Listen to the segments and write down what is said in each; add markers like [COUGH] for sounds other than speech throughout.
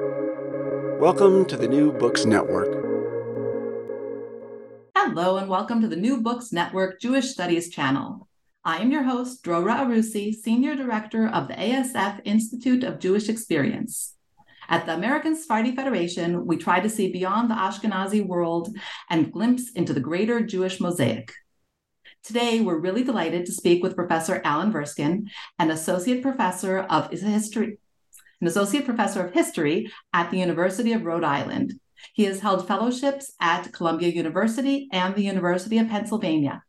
Welcome to the New Books Network. Hello, and welcome to the New Books Network Jewish Studies channel. I am your host, Drora Arussy, Senior Director of the ASF Institute of Jewish Experience. At the American Sephardi Federation, we try to see beyond the Ashkenazi world and glimpse into the greater Jewish mosaic. Today, we're really delighted to speak with Professor Alan Verskin, an associate professor of history, an associate professor of history at the University of Rhode Island. He has held fellowships at Columbia University and the University of Pennsylvania.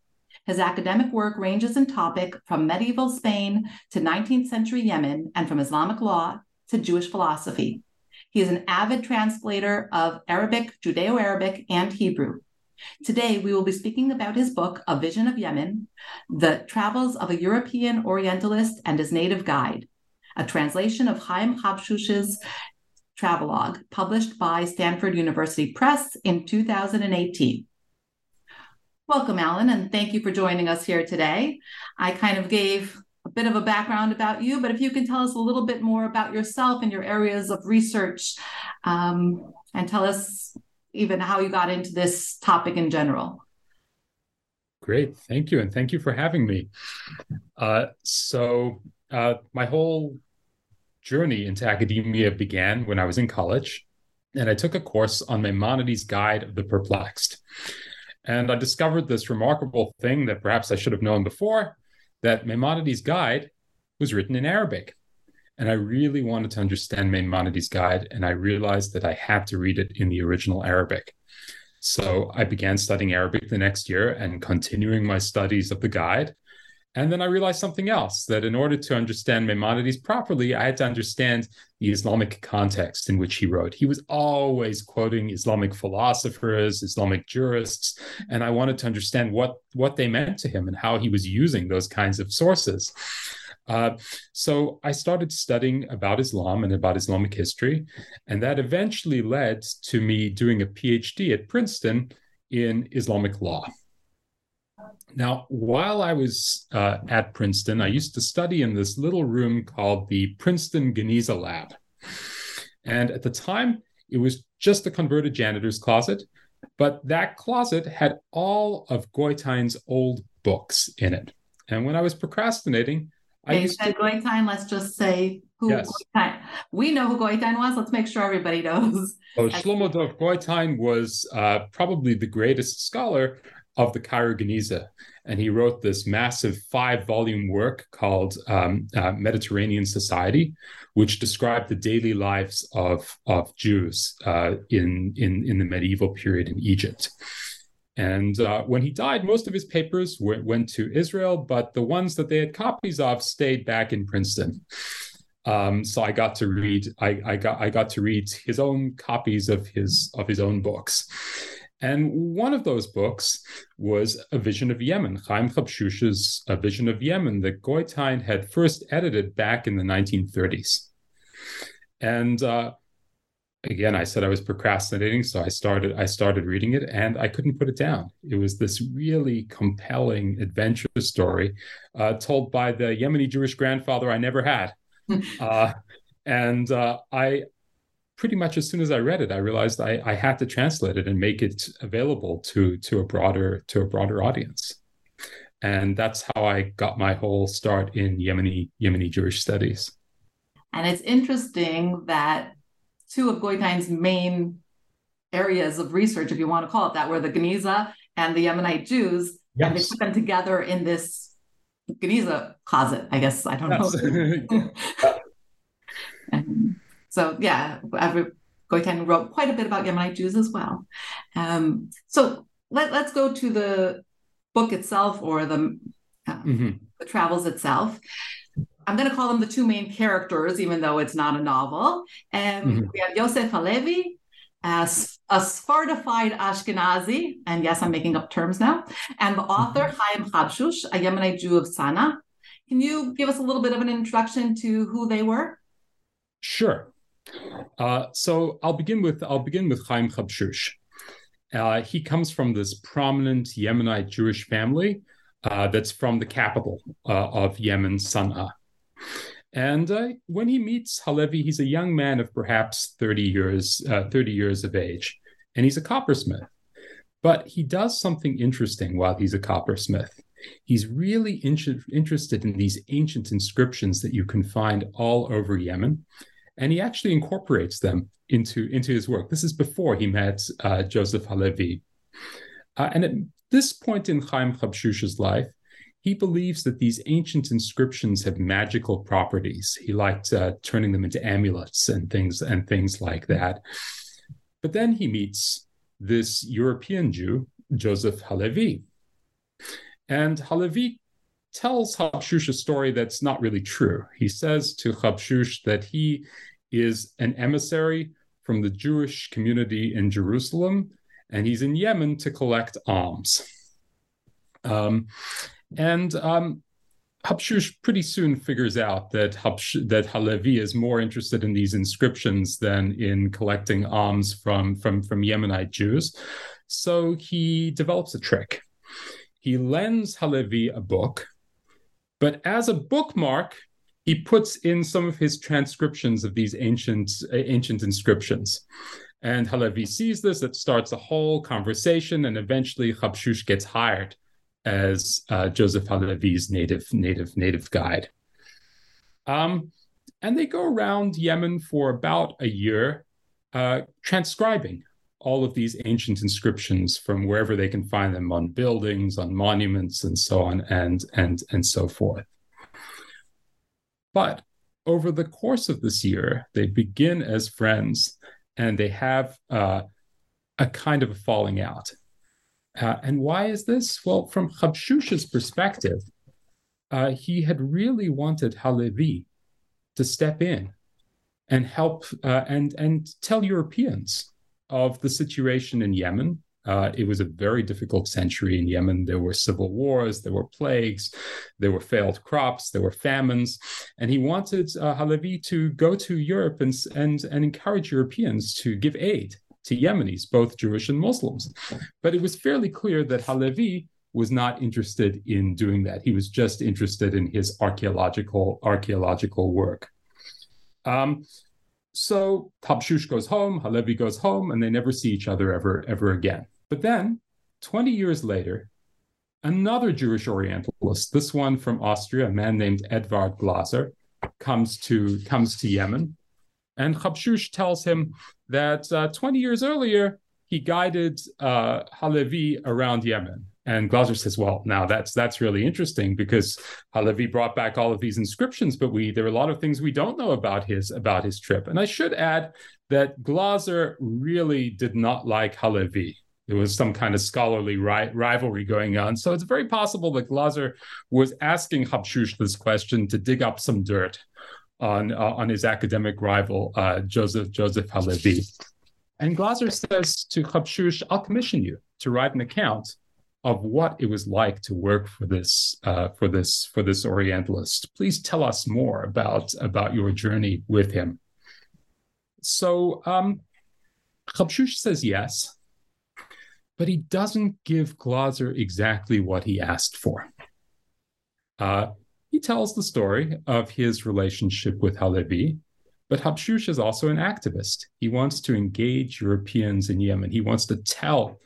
His academic work ranges in topic from medieval Spain to 19th century Yemen and from Islamic law to Jewish philosophy. He is an avid translator of Arabic, Judeo Arabic, and Hebrew. Today, we will be speaking about his book, A Vision of Yemen The Travels of a European Orientalist and His Native Guide, a translation of Chaim Habshush's travelogue, published by Stanford University Press in 2018. Welcome, Alan, and thank you for joining us here today. I kind of gave a bit of a background about you, but if you can tell us a little bit more about yourself and your areas of research, um, and tell us even how you got into this topic in general. Great, thank you, and thank you for having me. Uh, so, uh, my whole journey into academia began when I was in college, and I took a course on Maimonides' Guide of the Perplexed. And I discovered this remarkable thing that perhaps I should have known before that Maimonides' Guide was written in Arabic. And I really wanted to understand Maimonides' Guide, and I realized that I had to read it in the original Arabic. So I began studying Arabic the next year and continuing my studies of the guide. And then I realized something else that in order to understand Maimonides properly, I had to understand the Islamic context in which he wrote. He was always quoting Islamic philosophers, Islamic jurists, and I wanted to understand what, what they meant to him and how he was using those kinds of sources. Uh, so I started studying about Islam and about Islamic history, and that eventually led to me doing a PhD at Princeton in Islamic law. Now, while I was uh, at Princeton, I used to study in this little room called the Princeton Geniza Lab. And at the time, it was just a converted janitor's closet, but that closet had all of Goitein's old books in it. And when I was procrastinating, I used said to... Goitein, let's just say who yes. We know who Goitein was. Let's make sure everybody knows. So Shlomo Dov Goitein was uh, probably the greatest scholar of the Cairo Geniza. And he wrote this massive five volume work called um, uh, Mediterranean Society, which described the daily lives of, of Jews uh, in, in, in the medieval period in Egypt. And uh, when he died, most of his papers went, went to Israel, but the ones that they had copies of stayed back in Princeton. Um, so I got to read. I, I, got I got to read his own copies of his of his own books, and one of those books was A Vision of Yemen, Chaim Habshush's A Vision of Yemen that Goitein had first edited back in the 1930s. And uh, again, I said I was procrastinating, so I started I started reading it, and I couldn't put it down. It was this really compelling adventure story uh, told by the Yemeni Jewish grandfather I never had. [LAUGHS] uh, and uh, I pretty much as soon as I read it, I realized I, I had to translate it and make it available to to a broader to a broader audience. And that's how I got my whole start in Yemeni Yemeni Jewish studies. And it's interesting that two of Goitein's main areas of research, if you want to call it that, were the Geniza and the Yemenite Jews. Yes. And they put them together in this Geniza closet, I guess. I don't yes. know. [LAUGHS] [LAUGHS] and, so yeah, Goitein wrote quite a bit about Yemenite Jews as well. Um, so let, us go to the book itself or the, uh, mm-hmm. the travels itself. I'm going to call them the two main characters, even though it's not a novel. Um, mm-hmm. We have Yosef Halevi, as a Sephardified Ashkenazi, and yes, I'm making up terms now, and the author mm-hmm. Chaim Habshush, a Yemenite Jew of Sana. Can you give us a little bit of an introduction to who they were? Sure. Uh, so I'll begin with I'll begin with Chaim Habshush. Uh, he comes from this prominent Yemenite Jewish family uh, that's from the capital uh, of Yemen, Sana'a. And uh, when he meets Halevi, he's a young man of perhaps 30 years, uh, 30 years of age, and he's a coppersmith. But he does something interesting while he's a coppersmith. He's really in- interested in these ancient inscriptions that you can find all over Yemen, and he actually incorporates them into, into his work. This is before he met uh, Joseph Halevi. Uh, and at this point in Chaim Habshush's life, he believes that these ancient inscriptions have magical properties. He liked uh, turning them into amulets and things and things like that. But then he meets this European Jew, Joseph Halevi. And Halevi tells Habshush a story that's not really true. He says to Habshush that he is an emissary from the Jewish community in Jerusalem, and he's in Yemen to collect alms. Um, and um, Habshush pretty soon figures out that Habsh- that Halevi is more interested in these inscriptions than in collecting alms from from from Yemenite Jews. So he develops a trick. He lends Halevi a book, but as a bookmark, he puts in some of his transcriptions of these ancient ancient inscriptions. And Halevi sees this, it starts a whole conversation, and eventually Habshush gets hired as uh, Joseph Halevi's native native native guide. Um, and they go around Yemen for about a year, uh, transcribing all of these ancient inscriptions from wherever they can find them on buildings, on monuments, and so on, and and and so forth. But over the course of this year, they begin as friends, and they have uh, a kind of a falling out. Uh, and why is this? Well, from Habshush's perspective, uh, he had really wanted Halevi to step in and help uh, and and tell Europeans of the situation in Yemen. Uh, it was a very difficult century in Yemen. There were civil wars, there were plagues, there were failed crops, there were famines, and he wanted uh, Halevi to go to Europe and, and and encourage Europeans to give aid to Yemenis, both Jewish and Muslims. But it was fairly clear that Halevi was not interested in doing that. He was just interested in his archaeological archaeological work. Um, so Habshush goes home, Halevi goes home, and they never see each other ever ever again. But then, 20 years later, another Jewish Orientalist, this one from Austria, a man named Edvard Glaser, comes to comes to Yemen and Habshush tells him that uh, 20 years earlier, he guided uh, Halevi around Yemen. And Glaser says, "Well, now that's that's really interesting because Halevi brought back all of these inscriptions, but we there are a lot of things we don't know about his about his trip." And I should add that Glaser really did not like Halevi. There was some kind of scholarly ri- rivalry going on, so it's very possible that Glaser was asking Habshush this question to dig up some dirt on uh, on his academic rival uh, Joseph Joseph Halevi. And Glaser says to Habshush, "I'll commission you to write an account of what it was like to work for this uh, for this for this Orientalist. Please tell us more about about your journey with him." So um, Habshush says yes, but he doesn't give Glaser exactly what he asked for. Uh, he tells the story of his relationship with Halevi, but Habshush is also an activist. He wants to engage Europeans in Yemen. He wants to tell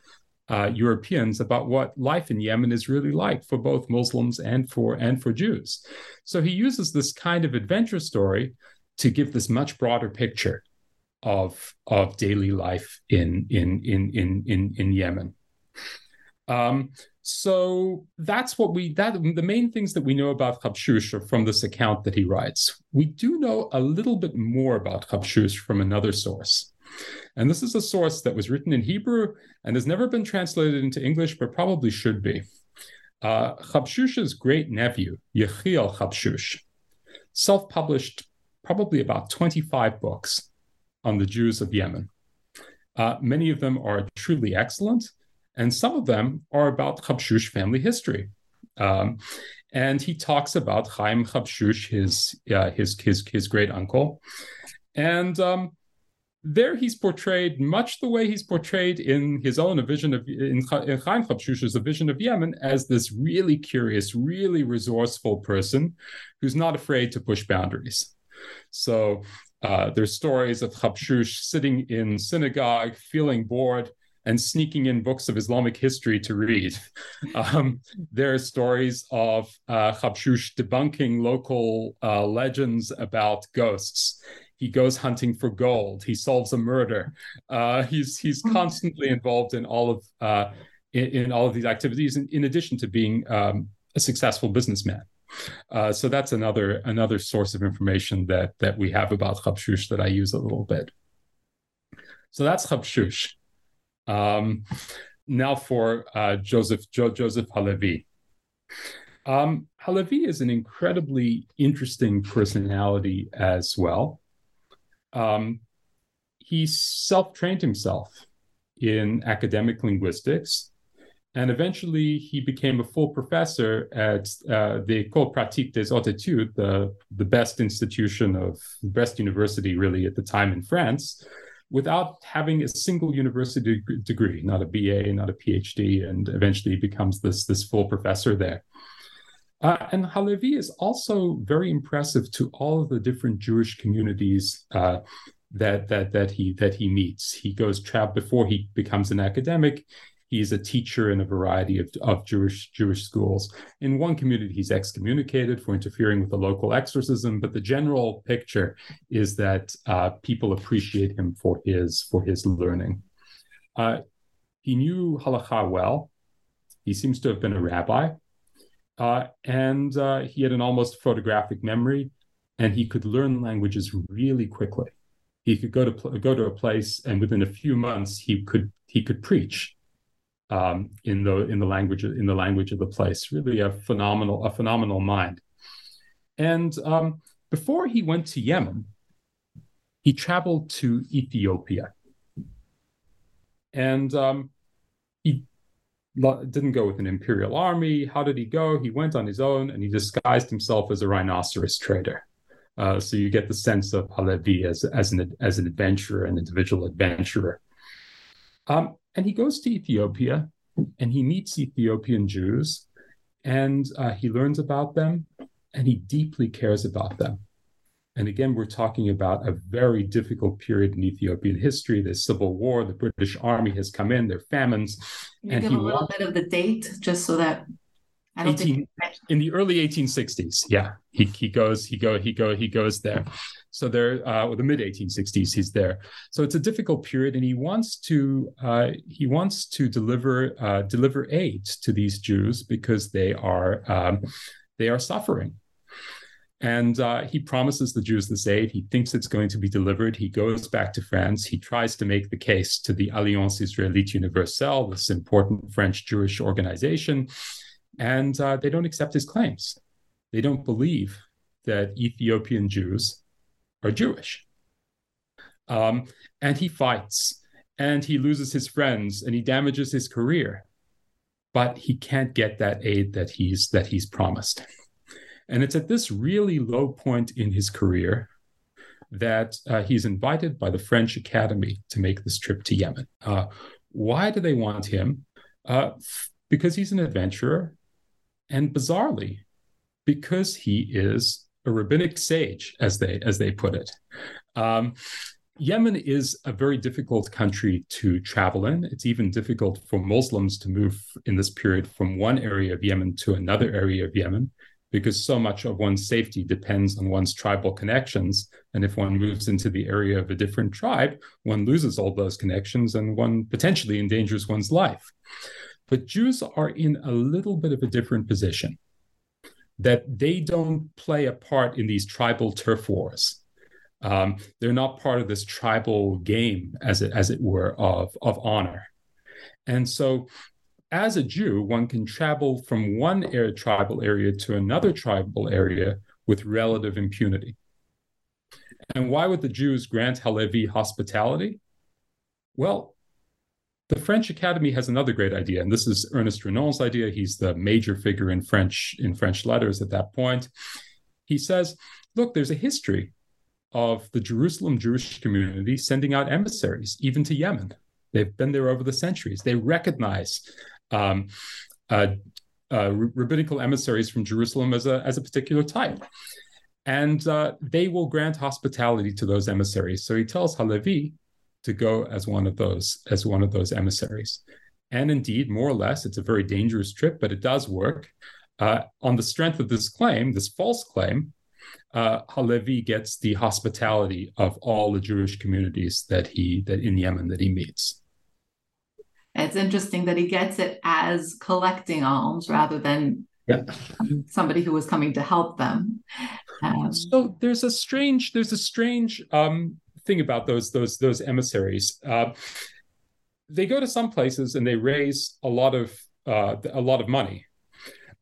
uh, Europeans about what life in Yemen is really like for both Muslims and for and for Jews. So he uses this kind of adventure story to give this much broader picture of of daily life in in in in in, in Yemen. Um, so that's what we that the main things that we know about Habshush are from this account that he writes. We do know a little bit more about Habshush from another source. And this is a source that was written in Hebrew and has never been translated into English, but probably should be. Uh, Habshush's great nephew, Yechiel Habshush, self published probably about 25 books on the Jews of Yemen. Uh, many of them are truly excellent, and some of them are about Habshush family history. Um, and he talks about Chaim Habshush, his, uh, his, his, his great uncle. And um, there he's portrayed much the way he's portrayed in his own a vision of in, in Chaim Chabshusha's a vision of Yemen as this really curious, really resourceful person who's not afraid to push boundaries. So uh, there's stories of Chabshush sitting in synagogue, feeling bored, and sneaking in books of Islamic history to read. [LAUGHS] Um, there are stories of uh, Chabshush debunking local uh, legends about ghosts he goes hunting for gold. He solves a murder. Uh, he's he's hmm. constantly involved in all of uh, in, in, all of these activities, in, in addition to being um, a successful businessman. Uh, so that's another another source of information that that we have about Chabshush that I use a little bit. So that's Chabshush. Um, now for uh, Joseph jo- Joseph Halevi. Um, Halevi is an incredibly interesting personality as well um, he self trained himself in academic linguistics. And eventually, he became a full professor at uh, the École Pratique des Hautes the, the best institution of the best university, really, at the time in France, without having a single university degree, not a BA, not a PhD, and eventually becomes this, this full professor there. Uh, and Halevi is also very impressive to all of the different Jewish communities uh, that that that he that he meets. He goes travel before he becomes an academic. He's a teacher in a variety of, of Jewish Jewish schools. In one community, he's excommunicated for interfering with the local exorcism. But the general picture is that uh, people appreciate him for his for his learning. Uh, he knew halacha well. He seems to have been a rabbi. Uh, and uh, he had an almost photographic memory, and he could learn languages really quickly. He could go to go to a place, and within a few months, he could he could preach um, in the in the language in the language of the place. Really, a phenomenal a phenomenal mind. And um, before he went to Yemen, he traveled to Ethiopia, and um, didn't go with an imperial army. How did he go? He went on his own and he disguised himself as a rhinoceros trader. Uh, so you get the sense of Halevi as, as, an, as an adventurer, an individual adventurer. Um, and he goes to Ethiopia and he meets Ethiopian Jews and uh, he learns about them and he deeply cares about them. And again, we're talking about a very difficult period in Ethiopian history. There's civil war. The British army has come in. There are famines. Can you and give a little bit of the date, just so that 18, in the early 1860s. Yeah, he he goes he go he go he goes there. So there, uh, the mid 1860s, he's there. So it's a difficult period, and he wants to uh, he wants to deliver uh, deliver aid to these Jews because they are um, they are suffering. And uh, he promises the Jews this aid. He thinks it's going to be delivered. He goes back to France. He tries to make the case to the Alliance Israélite Universelle, this important French Jewish organization. And uh, they don't accept his claims. They don't believe that Ethiopian Jews are Jewish. Um, and he fights and he loses his friends and he damages his career. But he can't get that aid that he's that he's promised. And it's at this really low point in his career that uh, he's invited by the French Academy to make this trip to Yemen. Uh, why do they want him? Uh, because he's an adventurer, and bizarrely, because he is a rabbinic sage, as they as they put it. Um, Yemen is a very difficult country to travel in. It's even difficult for Muslims to move in this period from one area of Yemen to another area of Yemen because so much of one's safety depends on one's tribal connections. And if one moves into the area of a different tribe, one loses all those connections and one potentially endangers one's life. But Jews are in a little bit of a different position that they don't play a part in these tribal turf wars. Um, they're not part of this tribal game, as it, as it were, of, of honor. And so as a Jew, one can travel from one air, tribal area to another tribal area with relative impunity. And why would the Jews grant Halevi hospitality? Well, the French Academy has another great idea, and this is Ernest Renan's idea. He's the major figure in French in French letters at that point. He says, "Look, there's a history of the Jerusalem Jewish community sending out emissaries, even to Yemen. They've been there over the centuries. They recognize um, uh, uh, rabbinical emissaries from Jerusalem as a, as a particular type. And uh, they will grant hospitality to those emissaries. So he tells Halevi to go as one of those as one of those emissaries. And indeed, more or less, it's a very dangerous trip, but it does work. Uh, on the strength of this claim, this false claim, uh, Halevi gets the hospitality of all the Jewish communities that he that in Yemen that he meets. It's interesting that he gets it as collecting alms rather than yeah. somebody who was coming to help them. Um, so there's a strange there's a strange um, thing about those those those emissaries. Uh, they go to some places and they raise a lot of uh, a lot of money.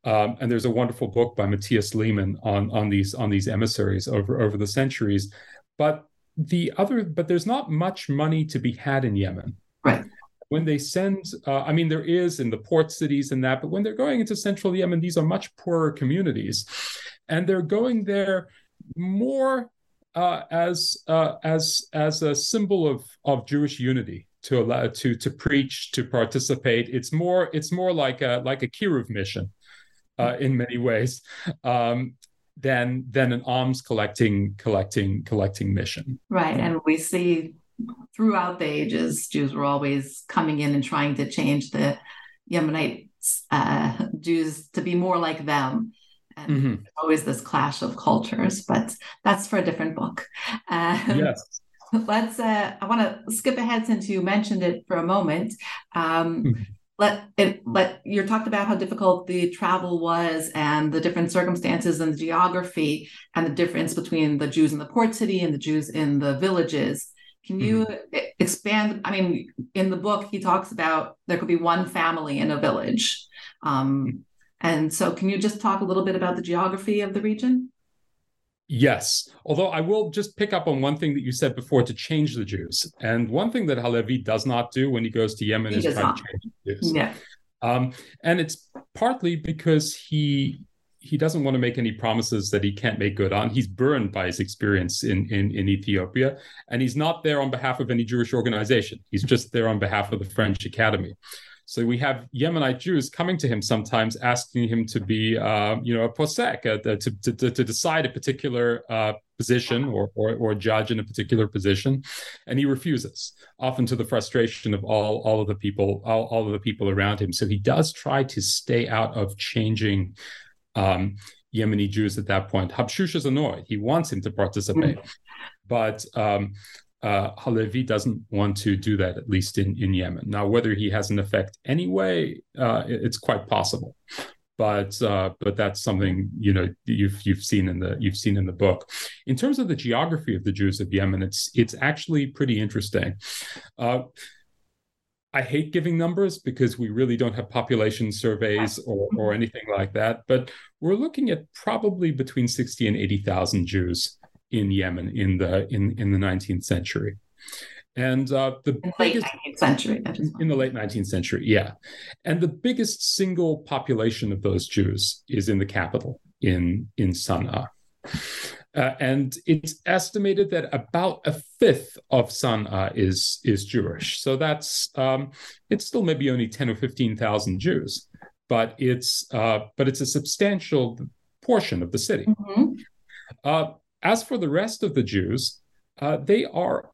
Um, and there's a wonderful book by Matthias Lehmann on on these on these emissaries over over the centuries. But the other, but there's not much money to be had in Yemen. Right. When they send, uh, I mean, there is in the port cities and that, but when they're going into central Yemen, these are much poorer communities, and they're going there more uh, as uh, as as a symbol of of Jewish unity to allow to to preach to participate. It's more it's more like a like a kiruv mission uh, in many ways um, than than an alms collecting collecting collecting mission. Right, and we see throughout the ages, Jews were always coming in and trying to change the Yemenite uh, Jews to be more like them. And mm-hmm. always this clash of cultures, but that's for a different book. Um, yes. Let's. Uh, I want to skip ahead since you mentioned it for a moment. Um, mm-hmm let it let you talked about how difficult the travel was and the different circumstances and the geography and the difference between the Jews in the port city and the Jews in the villages. Can you mm-hmm. expand? I mean, in the book, he talks about there could be one family in a village. Um, and so, can you just talk a little bit about the geography of the region? Yes, although I will just pick up on one thing that you said before to change the Jews. And one thing that Halevi does not do when he goes to Yemen he is try not. to change the Jews. Yeah. Um, and it's partly because he he doesn't want to make any promises that he can't make good on. He's burned by his experience in, in, in Ethiopia, and he's not there on behalf of any Jewish organization. He's just there on behalf of the French Academy. So we have Yemenite Jews coming to him sometimes asking him to be, uh, you know, a posek, uh, to, to, to, decide a particular uh, position or, or, or judge in a particular position, and he refuses, often to the frustration of all all of the people all, all of the people around him. So he does try to stay out of changing. Um, Yemeni Jews at that point. Habshush is annoyed. He wants him to participate, mm. but um, uh, Halevi doesn't want to do that, at least in, in Yemen. Now, whether he has an effect anyway, uh, it's quite possible. But uh, but that's something you know you've you've seen in the you've seen in the book. In terms of the geography of the Jews of Yemen, it's it's actually pretty interesting. I hate giving numbers because we really don't have population surveys or, or anything like that. But we're looking at probably between 60 and 80,000 Jews in Yemen in the in in the 19th century. And uh, the in biggest, late 19th century. In the late 19th century, yeah. And the biggest single population of those Jews is in the capital, in, in Sana'a. Uh, and it's estimated that about a fifth of Sana'a is, is Jewish. So that's, um, it's still maybe only 10 or 15,000 Jews, but it's, uh, but it's a substantial portion of the city. Mm-hmm. Uh, as for the rest of the Jews, uh, they are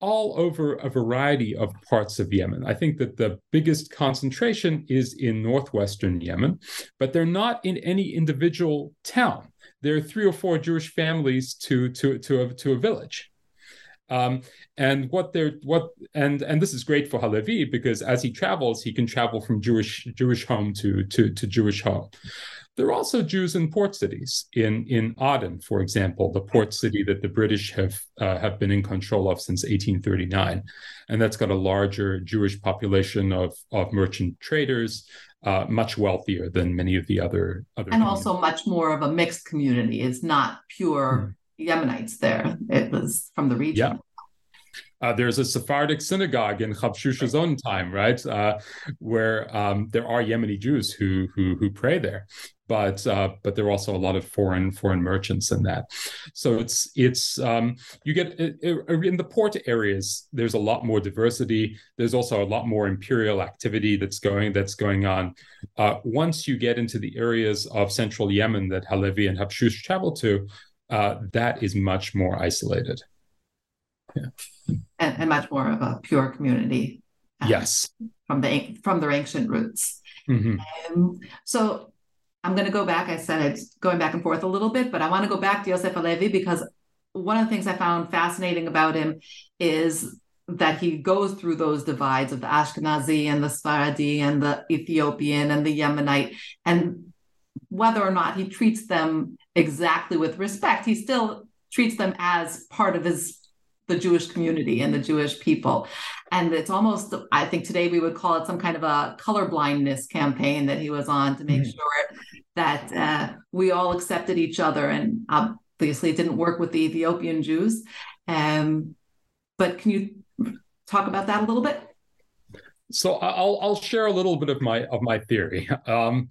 all over a variety of parts of Yemen. I think that the biggest concentration is in northwestern Yemen, but they're not in any individual town. There are three or four Jewish families to to to a, to a village. Um, and what they're what and and this is great for Halevi because as he travels, he can travel from Jewish Jewish home to to to Jewish home. There are also Jews in port cities. In in Aden, for example, the port city that the British have uh, have been in control of since 1839, and that's got a larger Jewish population of of merchant traders, uh, much wealthier than many of the other other. And also much more of a mixed community. It's not pure mm. Yemenites there. It was from the region. Yeah. Uh, there's a Sephardic synagogue in Habshush's own time, right, uh, where um, there are Yemeni Jews who who who pray there, but uh, but there are also a lot of foreign foreign merchants in that. So it's it's um, you get in the port areas. There's a lot more diversity. There's also a lot more imperial activity that's going that's going on. Uh, once you get into the areas of central Yemen that Halevi and Habshush travel to, uh, that is much more isolated. Yeah. And, and, much more of a pure community. Um, yes. From the from their ancient roots. Mm-hmm. Um, so I'm going to go back. I said it's going back and forth a little bit, but I want to go back to Yosef Halevi because one of the things I found fascinating about him is that he goes through those divides of the Ashkenazi and the Sephardi and the Ethiopian and the Yemenite, and whether or not he treats them exactly with respect, he still treats them as part of his the Jewish community and the Jewish people. And it's almost, I think today we would call it some kind of a color blindness campaign that he was on to make mm-hmm. sure that uh, we all accepted each other. And obviously, it didn't work with the Ethiopian Jews. Um, but can you talk about that a little bit? So I'll I'll share a little bit of my of my theory. [LAUGHS] Um,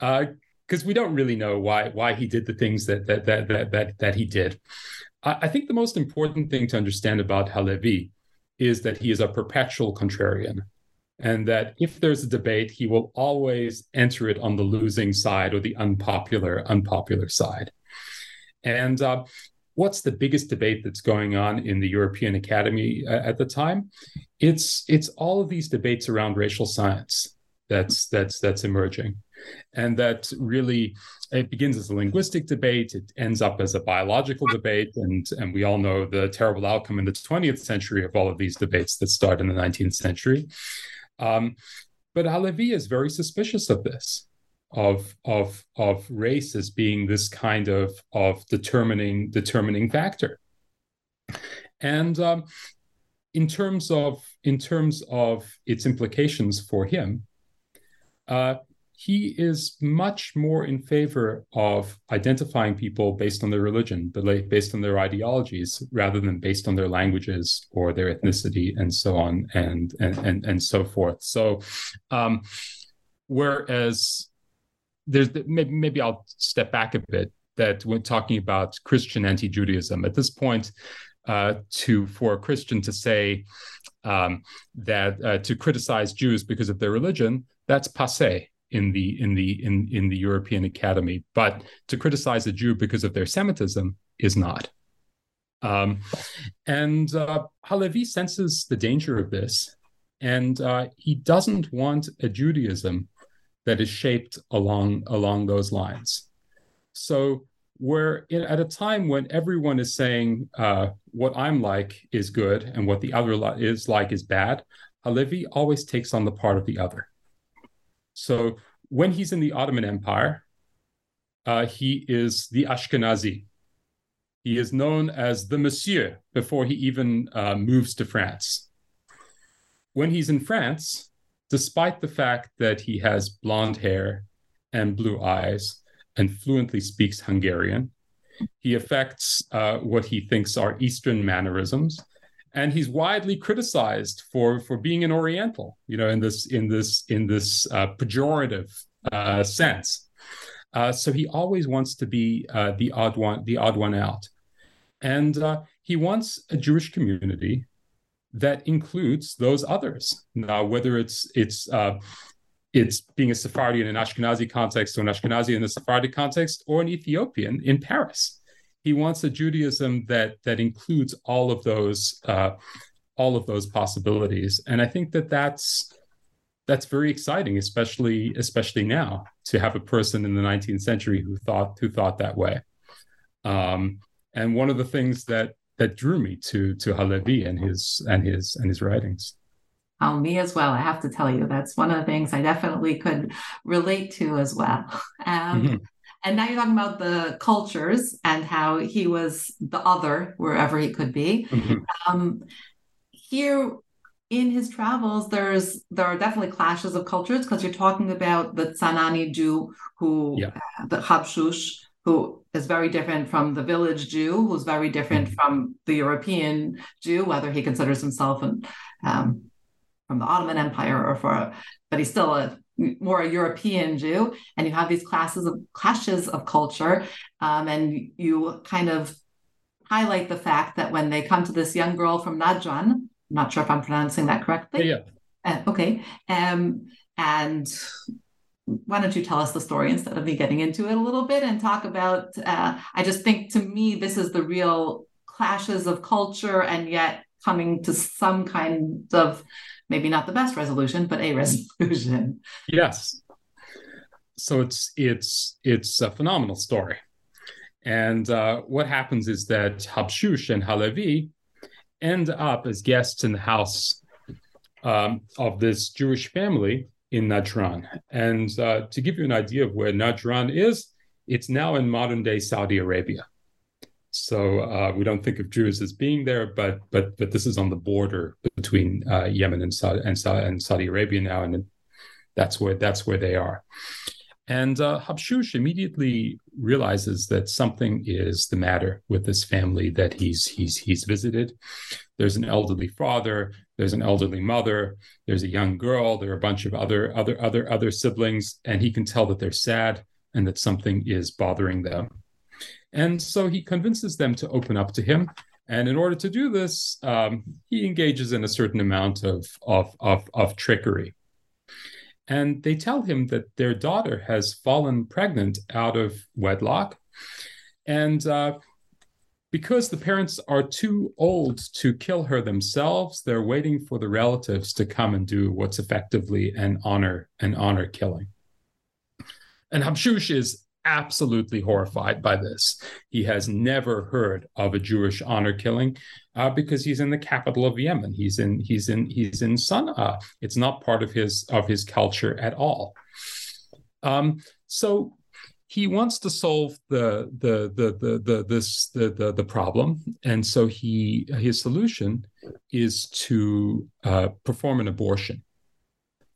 uh, because we don't really know why why he did the things that that that that that, that he did. I, think the most important thing to understand about Halevi is that he is a perpetual contrarian, and that if there's a debate, he will always enter it on the losing side or the unpopular unpopular side. And uh, what's the biggest debate that's going on in the European Academy uh, at the time? It's it's all of these debates around racial science that's that's that's emerging and that really it begins as a linguistic debate. It ends up as a biological debate. And and we all know the terrible outcome in the 20th century of all of these debates that start in the 19th century. Um, but Halevi is very suspicious of this of of of race as being this kind of of determining determining factor. And um, in terms of in terms of its implications for him uh, he is much more in favor of identifying people based on their religion, based on their ideologies, rather than based on their languages or their ethnicity and so on and and and, and so forth. So, um, whereas there's maybe maybe I'll step back a bit. That when talking about Christian anti-Judaism at this point, uh, to for a Christian to say um, that uh, to criticize Jews because of their religion, that's passe in the in the in in the European Academy. But to criticize a Jew because of their Semitism is not. Um, and uh, Halevi senses the danger of this, and uh, he doesn't want a Judaism that is shaped along along those lines. So we're in, at a time when everyone is saying uh, what I'm like is good and what the other is like is bad. Halevi always takes on the part of the other. So when he's in the Ottoman Empire, uh, he is the Ashkenazi. He is known as the Monsieur before he even uh, moves to France. When he's in France, despite the fact that he has blonde hair and blue eyes and fluently speaks Hungarian, he affects uh, what he thinks are Eastern mannerisms and he's widely criticized for for being an Oriental, you know, in this in this in this uh, pejorative uh, sense. Uh, so he always wants to be uh, the odd one, the odd one out, and uh, he wants a Jewish community that includes those others. Now, whether it's it's uh, it's being a Sephardi in an Ashkenazi context, or an Ashkenazi in a Sephardi context, or an Ethiopian in Paris he wants a Judaism that that includes all of those uh, all of those possibilities, and I think that that's that's very exciting, especially especially now to have a person in the 19th century who thought who thought that way. Um, and one of the things that that drew me to to Halevi and his and his and his writings. Oh, me as well. I have to tell you, that's one of the things I definitely could relate to as well. [LAUGHS] Um, mm-hmm. And now you're talking about the cultures and how he was the other wherever he could be. Mm-hmm. Um, here in his travels, there's there are definitely clashes of cultures because you're talking about the Tsanani Jew who yeah. uh, the Habshush who is very different from the village Jew, who's very different mm-hmm. from the European Jew, whether he considers himself an, um, from the Ottoman Empire or for, but he's still a more a European Jew. And you have these classes of clashes of culture, um, and you kind of highlight the fact that when they come to this young girl from Najran, I'm not sure if I'm pronouncing that correctly. Yeah. Uh, okay. Um, and why don't you tell us the story instead of me getting into it a little bit and talk about uh, i just think to me this is the real clashes of culture and yet coming to some kind of maybe not the best resolution but a resolution yes so it's it's it's a phenomenal story and uh, what happens is that habshush and halevi end up as guests in the house um, of this jewish family in Najran. And uh, to give you an idea of where Najran is, it's now in modern day Saudi Arabia. So uh, we don't think of Jews as being there, but but but this is on the border between uh, Yemen and Saudi, and, and Saudi Arabia now, and that's where that's where they are. And uh, Habshush immediately realizes that something is the matter with this family that he's he's he's visited. There's an elderly father, there's an elderly mother, there's a young girl, there are a bunch of other other other other siblings, and he can tell that they're sad and that something is bothering them. And so he convinces them to open up to him. And in order to do this, um, he engages in a certain amount of, of, of, of trickery and they tell him that their daughter has fallen pregnant out of wedlock. And uh, because the parents are too old to kill her themselves, they're waiting for the relatives to come and do what's effectively an honor an honor killing. And Habshush is absolutely horrified by this. He has never heard of a Jewish honor killing uh, because he's in the capital of Yemen. He's in he's in he's in Sana'a. It's not part of his of his culture at all. Um, so he wants to solve the the the the, the this the, the, the problem, and so he his solution is to uh, perform an abortion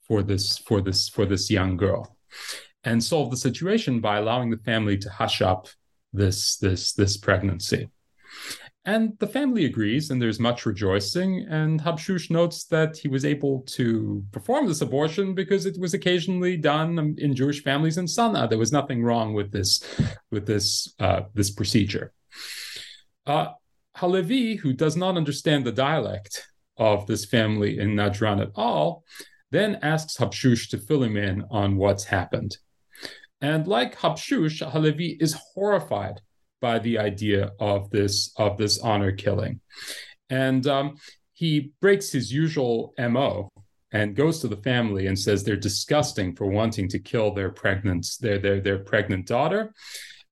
for this for this for this young girl and solve the situation by allowing the family to hush up this this this pregnancy. And the family agrees, and there's much rejoicing. And Habshush notes that he was able to perform this abortion because it was occasionally done in Jewish families in Sana'a. There was nothing wrong with this, with this, uh, this procedure. Uh, Halevi, who does not understand the dialect of this family in Najran at all, then asks Habshush to fill him in on what's happened. And like Habshush, Halevi is horrified by the idea of this of this honor killing, and um, he breaks his usual mo and goes to the family and says they're disgusting for wanting to kill their pregnant their their their pregnant daughter,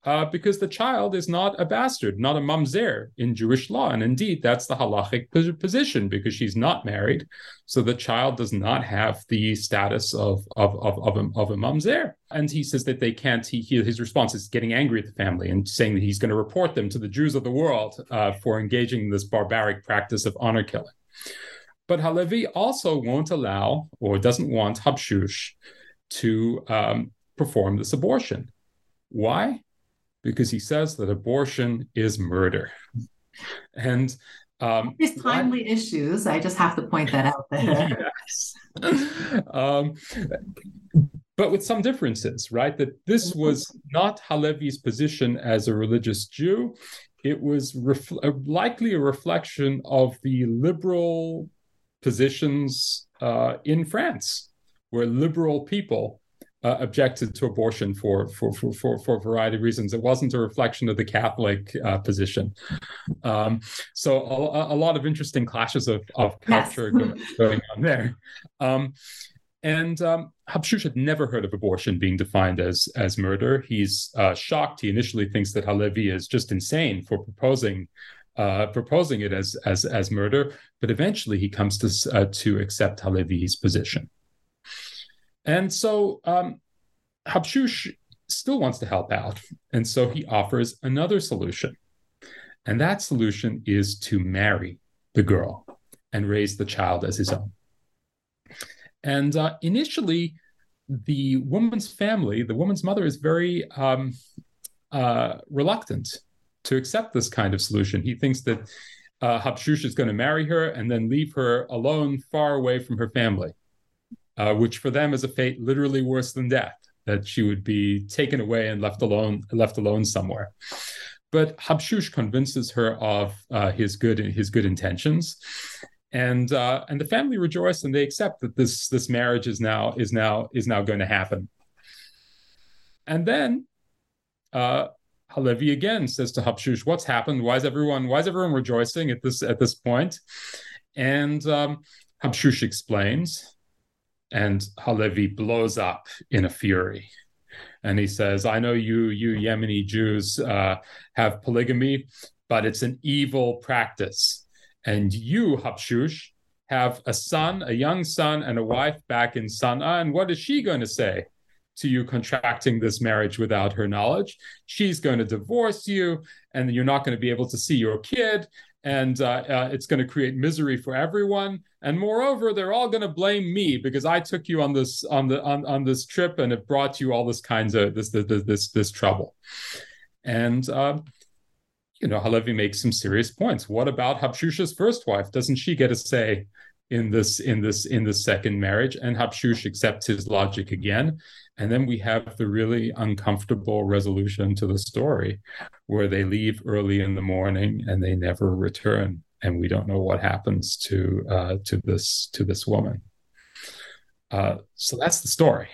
uh, because the child is not a bastard, not a mamzer in Jewish law. And indeed, that's the halachic position because she's not married. So the child does not have the status of, of, of, of, a, of a mamzer. And he says that they can't, he, he, his response is getting angry at the family and saying that he's going to report them to the Jews of the world uh, for engaging in this barbaric practice of honor killing. But Halevi also won't allow or doesn't want Habshush to um, perform this abortion. Why? Because he says that abortion is murder. And um, these timely what, issues. I just have to point that out there. [LAUGHS] Yes. um, but with some differences, right? That this mm-hmm. was not Halevi's position as a religious Jew. It was ref- likely a reflection of the liberal positions uh, in France, where liberal people uh, objected to abortion for, for for, for for a variety of reasons. It wasn't a reflection of the Catholic uh, position. Um, so a, a, lot of interesting clashes of, of culture yes. [LAUGHS] going, going, on there. Um, and um, Habshush had never heard of abortion being defined as as murder. He's uh, shocked. He initially thinks that Halevi is just insane for proposing uh, proposing it as as as murder, but eventually he comes to uh, to accept Halevi's position. And so um, Habshush still wants to help out. And so he offers another solution. And that solution is to marry the girl and raise the child as his own. And uh, initially, the woman's family, the woman's mother, is very um, uh, reluctant to accept this kind of solution. He thinks that uh, Habshush is going to marry her and then leave her alone, far away from her family, uh, which for them is a fate literally worse than death. That she would be taken away and left alone, left alone somewhere. But Habshush convinces her of uh, his good his good intentions, and uh, and the family rejoice and they accept that this this marriage is now is now is now going to happen. And then uh, Halevi again says to Habshush, "What's happened? Why is everyone why is everyone rejoicing at this at this point?" And um, Habshush explains, and Halevi blows up in a fury, and he says, "I know you you Yemeni Jews uh, have polygamy, but it's an evil practice, and you Habshush." Have a son, a young son, and a wife back in Sana'a. And what is she going to say? to you contracting this marriage without her knowledge. She's going to divorce you, and you're not going to be able to see your kid, and uh, uh, it's going to create misery for everyone. And moreover, they're all going to blame me because I took you on this on the on, on this trip, and it brought you all this kinds of this this this this trouble. And uh, you know, Halevi makes some serious points. What about Habshush's first wife? Doesn't she get a say in this in this in the second marriage? And Habshush accepts his logic again and then we have the really uncomfortable resolution to the story where they leave early in the morning and they never return. And we don't know what happens to uh, to this to this woman. Uh, so that's the story.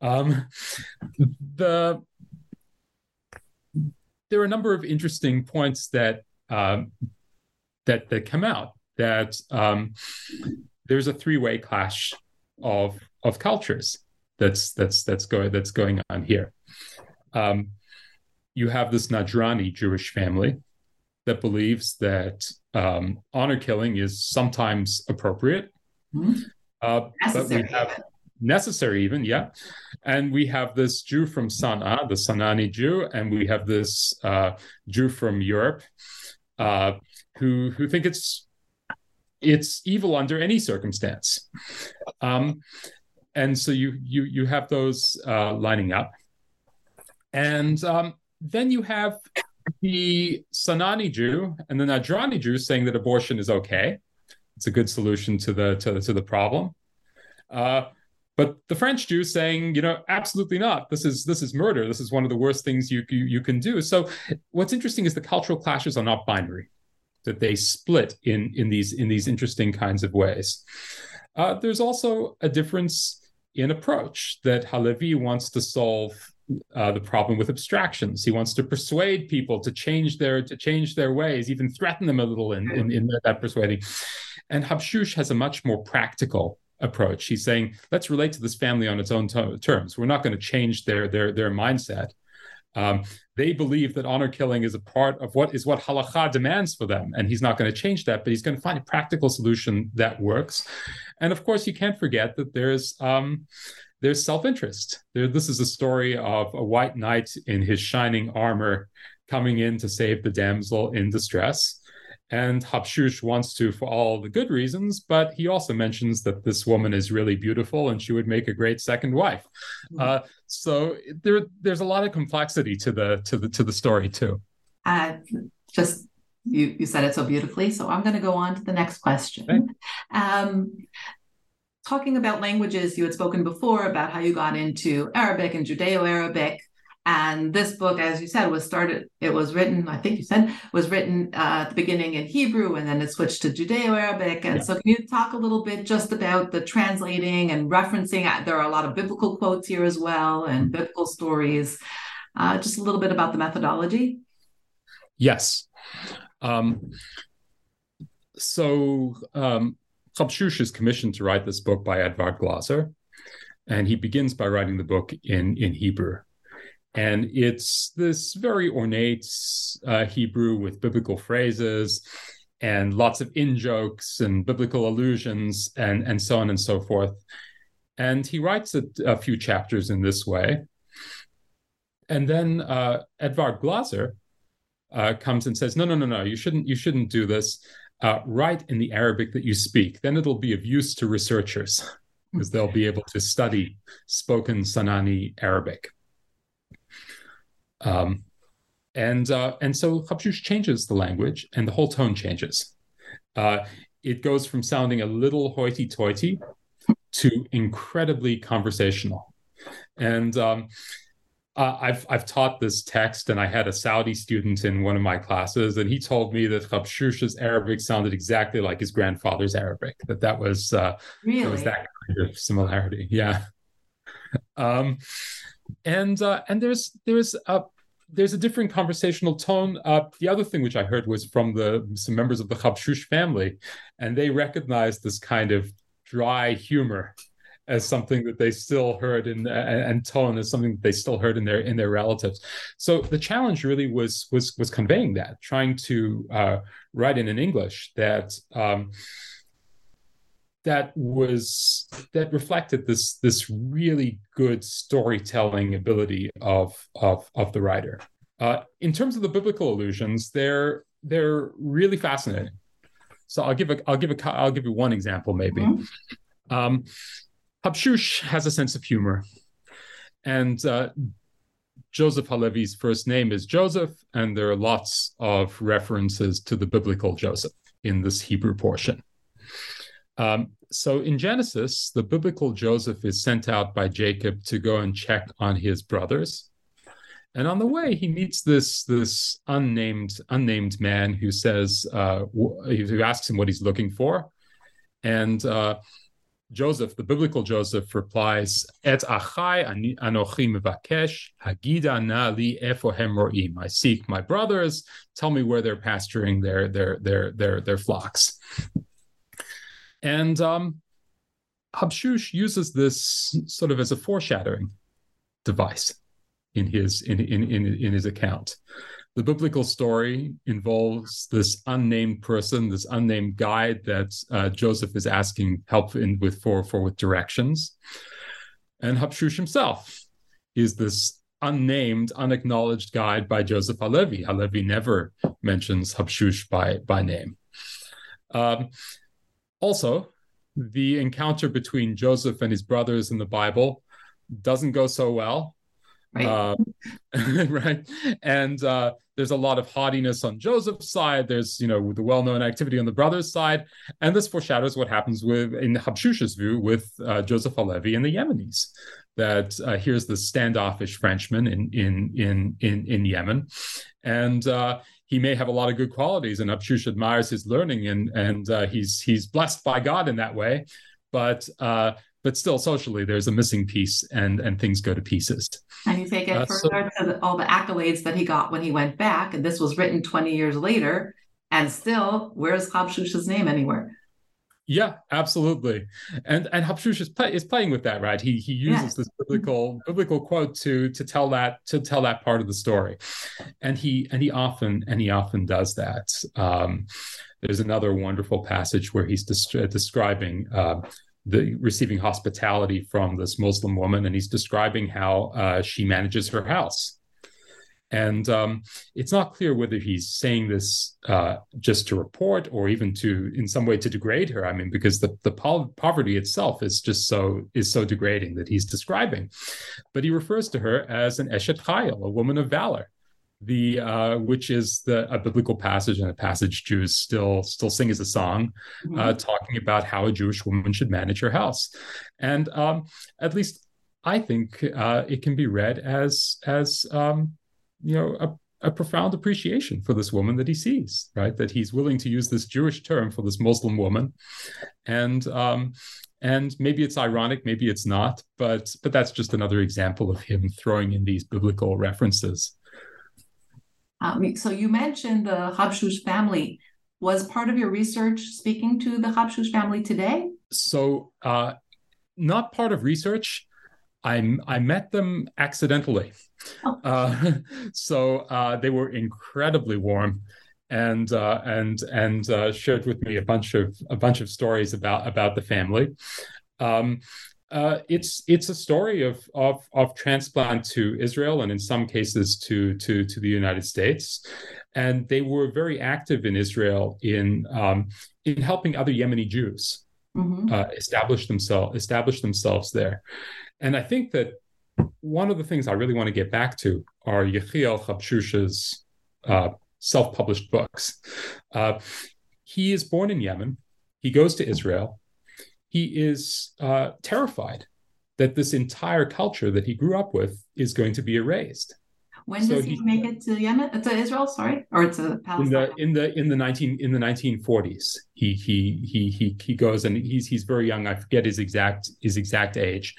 Um, the there are a number of interesting points that um, that that come out. That um, there's a three way clash of of cultures that's that's that's going that's going on here. Um, you have this Najrani Jewish family that believes that um, honor killing is sometimes appropriate, mm-hmm. uh, but we have necessary even, yeah. And we have this Jew from Sana'a, the Sanani Jew, and we have this uh, Jew from Europe uh, who who think it's it's evil under any circumstance. Um, and so you you you have those uh, lining up, and um, then you have the Sanani Jew and the Najrani Jew saying that abortion is okay. It's a good solution to the to, to the problem. Uh, but the French Jew saying, you know, absolutely not. This is this is murder. This is one of the worst things you you, you can do. So, what's interesting is the cultural clashes are not binary; that they split in in these in these interesting kinds of ways. Uh, there's also a difference in approach that Halevi wants to solve uh, the problem with abstractions. He wants to persuade people to change their to change their ways, even threaten them a little in, in, in that persuading. And Habshush has a much more practical approach. He's saying, let's relate to this family on its own terms. We're not going to change their their their mindset. Um, they believe that honor killing is a part of what is what halacha demands for them, and he's not going to change that. But he's going to find a practical solution that works. And of course, you can't forget that there's um, there's self-interest. There, this is a story of a white knight in his shining armor coming in to save the damsel in distress. And Habshush wants to for all the good reasons, but he also mentions that this woman is really beautiful and she would make a great second wife. Mm-hmm. Uh, so there, there's a lot of complexity to the to the to the story too. Uh, just you you said it so beautifully. So I'm going to go on to the next question. Okay. Um, talking about languages, you had spoken before about how you got into Arabic and Judeo-Arabic. And this book, as you said, was started, it was written, I think you said, was written uh, at the beginning in Hebrew and then it switched to Judeo Arabic. And yeah. so, can you talk a little bit just about the translating and referencing? Uh, there are a lot of biblical quotes here as well and mm-hmm. biblical stories. Uh, just a little bit about the methodology. Yes. Um, so, um, Habshush is commissioned to write this book by Eduard Glaser. And he begins by writing the book in, in Hebrew. And it's this very ornate uh, Hebrew with biblical phrases and lots of in jokes and biblical allusions and, and so on and so forth. And he writes a, a few chapters in this way. And then uh, Eduard Glaser uh, comes and says, "No, no, no, no, you shouldn't. You shouldn't do this. Uh, write in the Arabic that you speak. Then it'll be of use to researchers because they'll be able to study spoken Sanani Arabic." Um, and uh, and so Habshush changes the language, and the whole tone changes. Uh, it goes from sounding a little hoity-toity to incredibly conversational. And um, uh, I've I've taught this text, and I had a Saudi student in one of my classes, and he told me that Habshush's Arabic sounded exactly like his grandfather's Arabic. That that was uh, really there was that kind of similarity. Yeah. Um, and uh, and there's there's a there's a different conversational tone. Uh, the other thing which I heard was from the some members of the Habshush family, and they recognized this kind of dry humor as something that they still heard in and tone as something that they still heard in their in their relatives. So the challenge really was was was conveying that, trying to uh, write in an English that. Um, that was that reflected this this really good storytelling ability of of of the writer. Uh, in terms of the biblical allusions, they're they're really fascinating. So I'll give a I'll give a I'll give you one example maybe. Mm-hmm. Um, Habshush has a sense of humor, and uh, Joseph Halevi's first name is Joseph, and there are lots of references to the biblical Joseph in this Hebrew portion. Um, so in Genesis, the biblical Joseph is sent out by Jacob to go and check on his brothers. And on the way, he meets this this unnamed unnamed man who says uh, who asks him what he's looking for, and uh, Joseph, the biblical Joseph, replies, "Et achai anochi mevakesh hagida na li efo hemroim." I seek my brothers. Tell me where they're pasturing their their their their their flocks. And um, Habshush uses this sort of as a foreshadowing device in his in, in, in, in his account. The biblical story involves this unnamed person, this unnamed guide that uh, Joseph is asking help in with for, for with directions. And Habshush himself is this unnamed, unacknowledged guide by Joseph Halevi. Halevi never mentions Habshush by, by name. Um, also, the encounter between Joseph and his brothers in the Bible doesn't go so well. Right. Uh, [LAUGHS] right. And uh, there's a lot of haughtiness on Joseph's side. There's, you know, the well-known activity on the brothers' side, and this foreshadows what happens with, in Habshush's view, with uh, Joseph Halevi and the Yemenis. That uh, here's the standoffish Frenchman in in in in in Yemen, and uh, he may have a lot of good qualities, and Habshush admires his learning, and and uh, he's he's blessed by God in that way. But uh, but still, socially, there's a missing piece, and and things go to pieces. And you take it uh, further so, to the, all the accolades that he got when he went back, and this was written 20 years later, and still, where's Habshush's name anywhere? Yeah, absolutely. And and Habshush is, play, is playing with that, right? He he uses yes. this biblical biblical quote to to tell that to tell that part of the story, and he and he often and he often does that. Um, there's another wonderful passage where he's des- describing. Uh, the receiving hospitality from this Muslim woman, and he's describing how uh, she manages her house and um, it's not clear whether he's saying this uh, just to report or even to, in some way, to degrade her. I mean, because the, the po- poverty itself is just so is so degrading that he's describing. But he refers to her as an eshet chayil, a woman of valor, the uh, which is the a biblical passage and a passage Jews still still sing as a song, uh, mm-hmm. uh, talking about how a Jewish woman should manage her house, and um, at least I think uh, it can be read as as um, you know a, a, profound appreciation for this woman that he sees right? That he's willing to use this jewish term for this muslim woman. And um and maybe it's ironic maybe it's not but but that's just another example of him throwing in these biblical references um, so you mentioned the habshush family was part of your research speaking to the habshush family today so uh not part of research I, I met them accidentally. Oh. [LAUGHS] Uh, so uh, they were incredibly warm and uh, and and uh, shared with me a bunch of a bunch of stories about about the family. Um, uh, it's it's a story of, of of transplant to Israel and in some cases to to to the United States, and they were very active in Israel in um, in helping other Yemeni Jews mm-hmm. uh, establish themselves establish themselves there. And I think that one of the things I really want to get back to are Yechiel Habshush's uh, self-published books. Uh, he is born in Yemen. He goes to Israel. He is uh, terrified that this entire culture that he grew up with is going to be erased. When so does he, he, make it to Yemen to Israel? Sorry, or to Palestine? In the in the in the nineteen in the nineteen forties, he he he he he goes and he's he's very young. I forget his exact his exact age,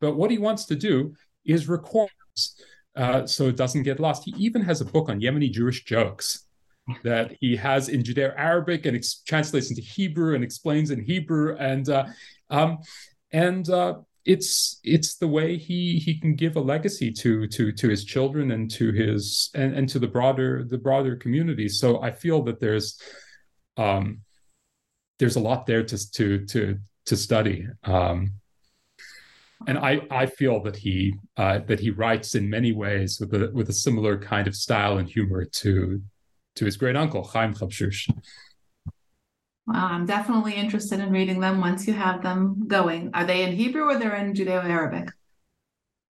but what he wants to do is record uh, so it doesn't get lost. He even has a book on Yemeni Jewish jokes that he has in Judeo Arabic and ex- translates into Hebrew and explains in Hebrew and uh, um, and uh, it's it's the way he he can give a legacy to to to his children and to his and, and to the broader the broader community. So I feel that there's um, there's a lot there to to to to study. Um, and I, I feel that he uh, that he writes in many ways with a with a similar kind of style and humor to to his great uncle Chaim Habshush. Wow, I'm definitely interested in reading them once you have them going. Are they in Hebrew or they're in Judeo Arabic?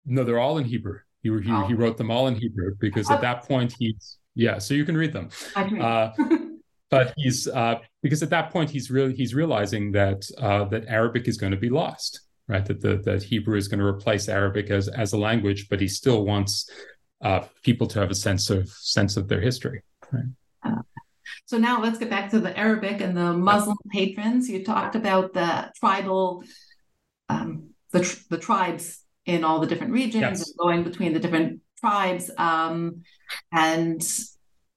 No, they're all in Hebrew. He, he, oh. he wrote them all in Hebrew because at that point he's yeah, so you can read them. I can read. Uh, [LAUGHS] but he's uh, because at that point he's really he's realizing that uh, that Arabic is going to be lost right? That the, that Hebrew is going to replace Arabic as as a language, but he still wants uh, people to have a sense of sense of their history. Right? Uh, so now let's get back to the Arabic and the Muslim patrons. You talked about the tribal, um, the tr- the tribes in all the different regions yes. and going between the different tribes, um, and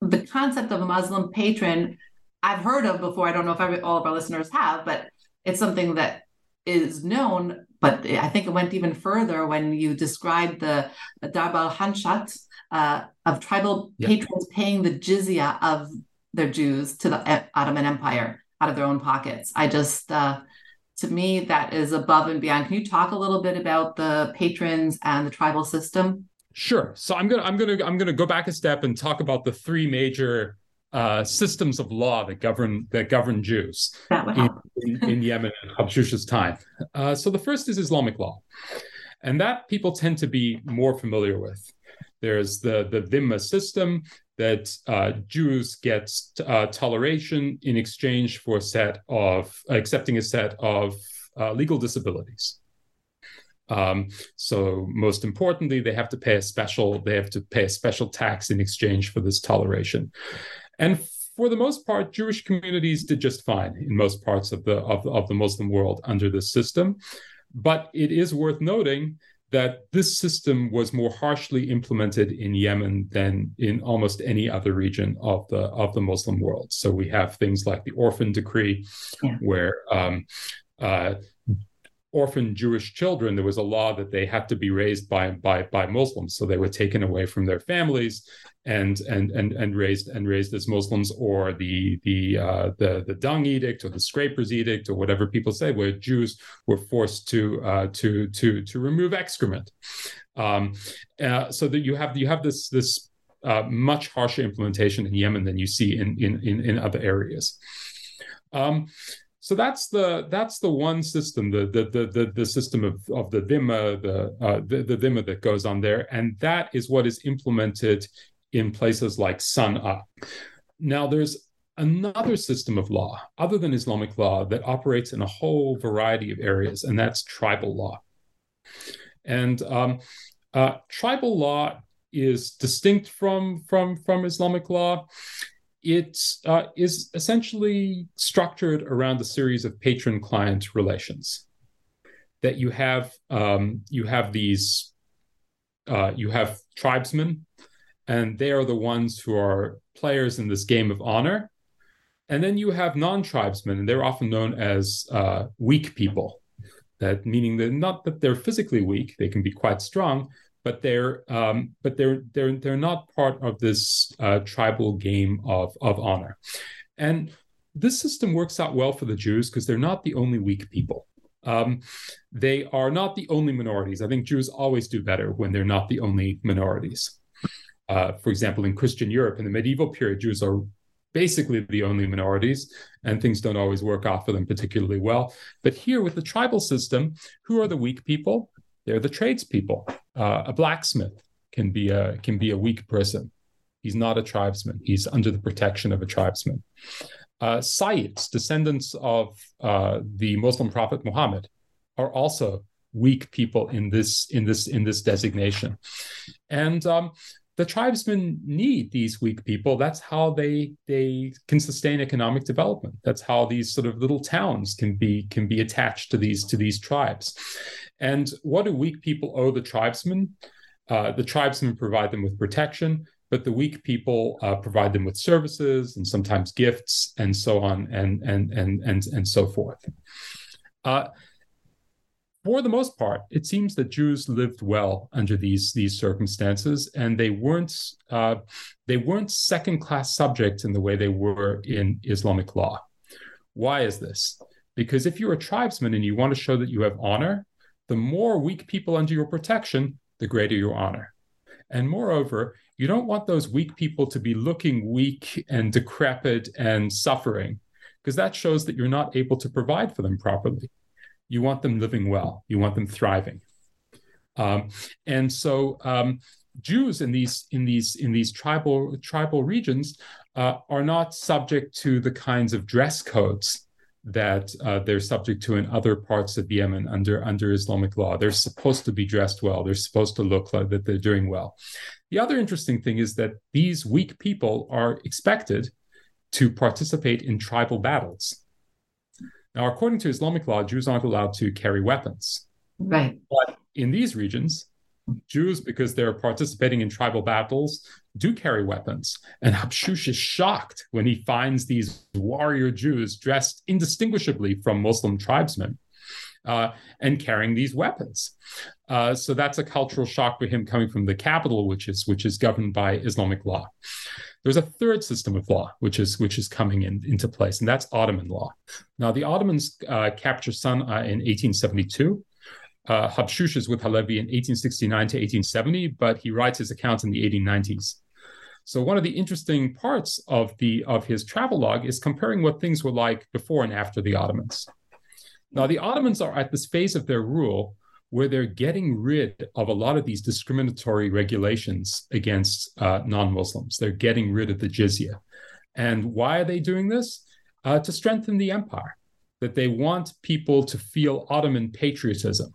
the concept of a Muslim patron. I've heard of before. I don't know if every, all of our listeners have, but it's something that is known, but I think it went even further when you described the, Darbal Darb Hanshat uh, of tribal yep. patrons paying the jizya of their Jews to the Ottoman Empire out of their own pockets. I just, uh, to me, that is above and beyond. Can you talk a little bit about the patrons and the tribal system? Sure. So I'm gonna I'm gonna I'm gonna go back a step and talk about the three major uh, systems of law that govern that govern Jews That would in, in, in, Yemen in Habshush's time. Uh, so the first is Islamic law, and that people tend to be more familiar with. There's the the dhimma system that uh, Jews get uh, toleration in exchange for a set of accepting a set of uh, legal disabilities. Um, so most importantly, they have to pay a special they have to pay a special tax in exchange for this toleration. And for the most part, Jewish communities did just fine in most parts of the of, of the Muslim world under this system. But it is worth noting that this system was more harshly implemented in Yemen than in almost any other region of the of the Muslim world. So we have things like the orphan decree, yeah. where um, uh, orphan Jewish children, there was a law that they had to be raised by by by Muslims, so they were taken away from their families and and and and raised and raised as Muslims, or the the uh, the the dung edict or the scrapers edict or whatever people say, where Jews were forced to uh, to to to remove excrement, um, uh, so that you have you have this this uh, much harsher implementation in Yemen than you see in in in, in other areas. Um, so that's the that's the one system, the the the the, the system of, of the dhimma, the, uh, the the dhimma that goes on there, and that is what is implemented in places like Sana'a. Now, there's another system of law other than Islamic law that operates in a whole variety of areas, and that's tribal law. And um, uh, tribal law is distinct from from from Islamic law it uh, is essentially structured around a series of patron client relations that you have um, you have these uh, you have tribesmen and they are the ones who are players in this game of honor and then you have non-tribesmen and they're often known as uh, weak people that meaning that not that they're physically weak they can be quite strong but they're um, but they're they're they're not part of this uh, tribal game of of honor, and this system works out well for the Jews because they're not the only weak people. Um, they are not the only minorities. I think Jews always do better when they're not the only minorities. Uh, for example, in Christian Europe in the medieval period, Jews are basically the only minorities, and things don't always work out for them particularly well. But here with the tribal system, who are the weak people? They're the tradespeople. Uh, a blacksmith can be a can be a weak person. He's not a tribesman. He's under the protection of a tribesman. Uh, Sayyids, descendants of uh, the Muslim prophet Muhammad, are also weak people in this in this in this designation, and um, the tribesmen need these weak people. That's how they they can sustain economic development. That's how these sort of little towns can be can be attached to these to these tribes. And what do weak people owe the tribesmen? Uh, the tribesmen provide them with protection, but the weak people uh, provide them with services and sometimes gifts and so on and and and and and so forth. Uh, for the most part, it seems that Jews lived well under these these circumstances, and they weren't uh, they weren't second class subjects in the way they were in Islamic law. Why is this? Because if you're a tribesman and you want to show that you have honor, the more weak people under your protection, the greater your honor. And moreover, you don't want those weak people to be looking weak and decrepit and suffering, because that shows that you're not able to provide for them properly you want them living well, you want them thriving. Um, and so um, Jews in these in these in these tribal tribal regions uh, are not subject to the kinds of dress codes that uh, they're subject to in other parts of Yemen under under Islamic law. They're supposed to be dressed well. They're supposed to look like that they're doing well. The other interesting thing is that these weak people are expected to participate in tribal battles. Now, according to Islamic law, Jews aren't allowed to carry weapons. Right. But in these regions, Jews, because they're participating in tribal battles, do carry weapons. And Habshush is shocked when he finds these warrior Jews dressed indistinguishably from Muslim tribesmen uh, and carrying these weapons. Uh, so that's a cultural shock for him coming from the capital, which is which is governed by Islamic law. There's a third system of law which is which is coming in, into place, and that's Ottoman law. Now, the Ottomans uh, capture Sana'a in 1872. Uh, Habshush is with Halevi in 1869 to 1870, but he writes his account in the 1890s. So one of the interesting parts of the of his travel log is comparing what things were like before and after the Ottomans. Now, the Ottomans are at this phase of their rule where they're getting rid of a lot of these discriminatory regulations against uh, non Muslims. They're getting rid of the jizya. And why are they doing this? Uh, to strengthen the empire, that they want people to feel Ottoman patriotism.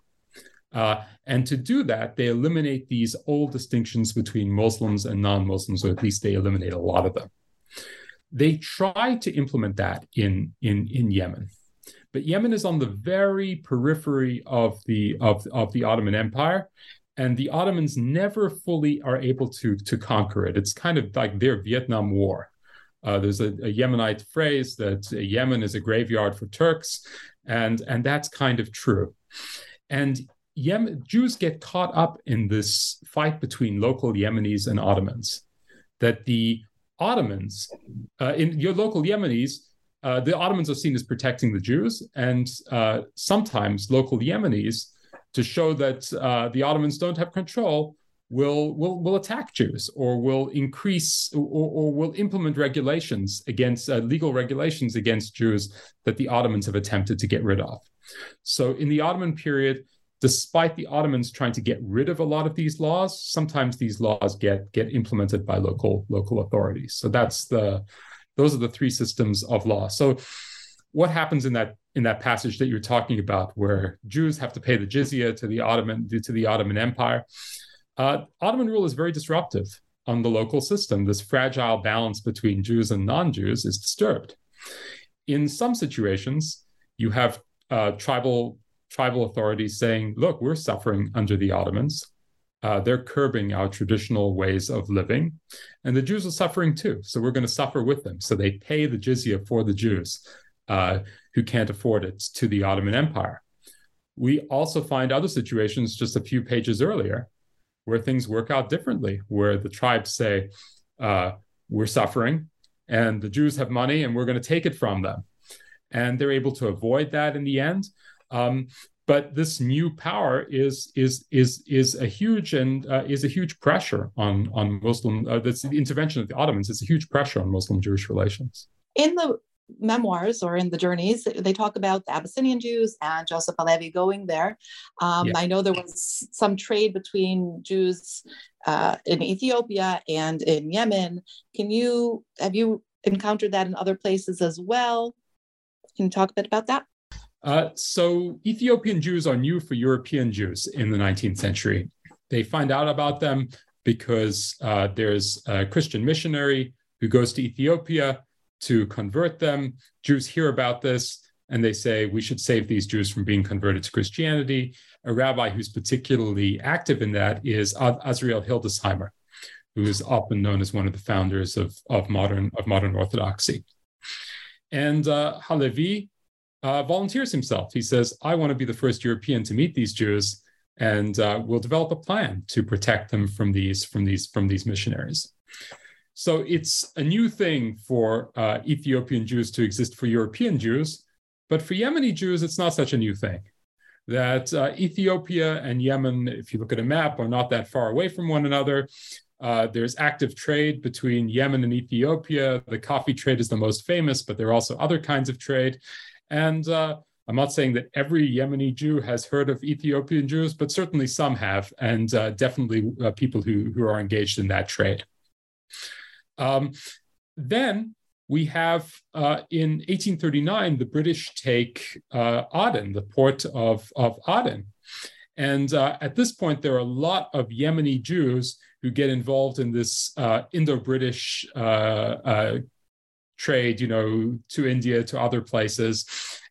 Uh, and to do that, they eliminate these old distinctions between Muslims and non Muslims, or at least they eliminate a lot of them. They try to implement that in, in, in Yemen. But Yemen is on the very periphery of the of, of the Ottoman Empire, and the Ottomans never fully are able to to conquer it. It's kind of like their Vietnam War. Uh, there's a, a, Yemenite phrase that Yemen is a graveyard for Turks, and and that's kind of true. And Yemen, Jews get caught up in this fight between local Yemenis and Ottomans. That the Ottomans, uh, in your local Yemenis, uh, the Ottomans are seen as protecting the Jews, and uh, sometimes local Yemenis, to show that uh, the Ottomans don't have control, will will will attack Jews or will increase or, or will implement regulations against uh, legal regulations against Jews that the Ottomans have attempted to get rid of. So in the Ottoman period, despite the Ottomans trying to get rid of a lot of these laws, sometimes these laws get get implemented by local local authorities. So that's the those are the three systems of law. So what happens in that in that passage that you're talking about, where Jews have to pay the jizya to the Ottoman to the Ottoman Empire? Uh, Ottoman rule is very disruptive on the local system. This fragile balance between Jews and non-Jews is disturbed. In some situations, you have uh, tribal tribal authorities saying, "Look, we're suffering under the Ottomans. Uh, they're curbing our traditional ways of living. And the Jews are suffering too. So we're going to suffer with them. So they pay the jizya for the Jews uh, who can't afford it to the Ottoman Empire. We also find other situations just a few pages earlier where things work out differently, where the tribes say, uh, We're suffering, and the Jews have money, and we're going to take it from them. And they're able to avoid that in the end. Um, but this new power is is is is a huge and uh, is a huge pressure on on Muslim. Uh, that's the intervention of the Ottomans is a huge pressure on Muslim Jewish relations. In the memoirs or in the journeys, they talk about the Abyssinian Jews and Joseph Halevi going there. Um, yeah. I know there was some trade between Jews uh, in Ethiopia and in Yemen. Can you have you encountered that in other places as well? Can you talk a bit about that? Uh, so Ethiopian Jews are new for European Jews in the 19th century. They find out about them because uh, there's a Christian missionary who goes to Ethiopia to convert them. Jews hear about this and they say, we should save these Jews from being converted to Christianity. A rabbi who's particularly active in that is Azriel Hildesheimer, who is often known as one of the founders of, of, modern, of modern Orthodoxy. And uh, Halevi uh, volunteers himself. He says, I want to be the first European to meet these Jews and uh, we'll develop a plan to protect them from these, from these, from these missionaries. So it's a new thing for uh, Ethiopian Jews to exist for European Jews, but for Yemeni Jews, it's not such a new thing. That uh, Ethiopia and Yemen, if you look at a map, are not that far away from one another. Uh, there's active trade between Yemen and Ethiopia. The coffee trade is the most famous, but there are also other kinds of trade. And uh, I'm not saying that every Yemeni Jew has heard of Ethiopian Jews, but certainly some have, and uh, definitely uh, people who, who are engaged in that trade. Um, then we have uh, in 1839, the British take uh, Aden, the port of, of Aden. And uh, at this point, there are a lot of Yemeni Jews who get involved in this uh, Indo British trade, you know, to India, to other places.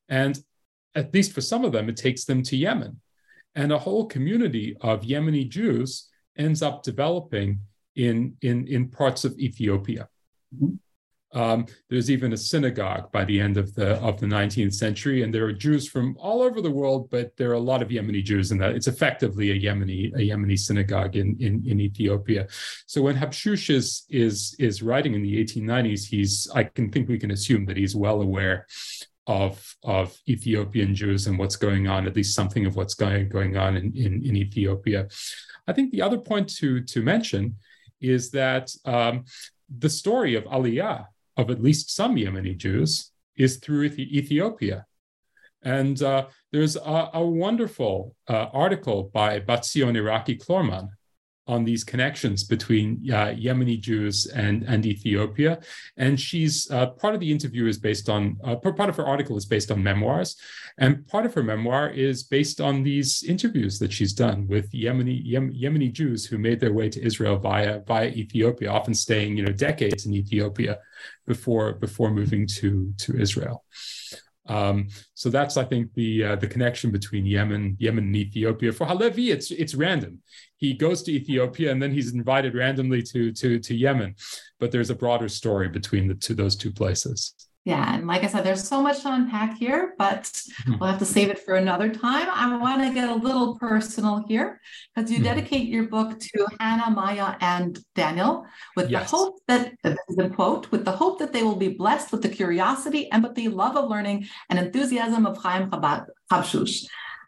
And at least for some of them, it takes them to Yemen. And a whole community of Yemeni Jews ends up developing in, in, in parts of Ethiopia. Mm-hmm. Um, there's even a synagogue by the end of the of the 19th century, and there are Jews from all over the world, but there are a lot of Yemeni Jews in that. It's effectively a Yemeni a Yemeni synagogue in in, in Ethiopia. So when Habshush is is is writing in the 1890s, he's I can think we can assume that he's well aware of of Ethiopian Jews and what's going on, at least something of what's going going on in, in, in Ethiopia. I think the other point to to mention is that um, the story of Aliyah, of at least some Yemeni Jews, is through Ethiopia. And uh, there's a, a wonderful uh, article by Bat-Zion Eraqi Klorman on these connections between uh, Yemeni Jews and, and Ethiopia. And she's uh, part of the interview is based on, uh, part of her article is based on memoirs. And part of her memoir is based on these interviews that she's done with Yemeni, Yem, Yemeni Jews who made their way to Israel via, via Ethiopia, often staying you know, decades in Ethiopia before, before moving to, to Israel. Um, so that's, I think, the uh, the connection between Yemen, Yemen and Ethiopia. For Halevi, it's it's random. He goes to Ethiopia and then he's invited randomly to to to Yemen, but there's a broader story between the two those two places. Yeah, and like I said, there's so much to unpack here, but mm-hmm. we'll have to save it for another time. I want to get a little personal here because you mm-hmm. dedicate your book to Hannah, Maya, and Daniel with yes. the hope that, this is a quote, with the hope that they will be blessed with the curiosity, empathy, love of learning, and enthusiasm of Chaim Habshush.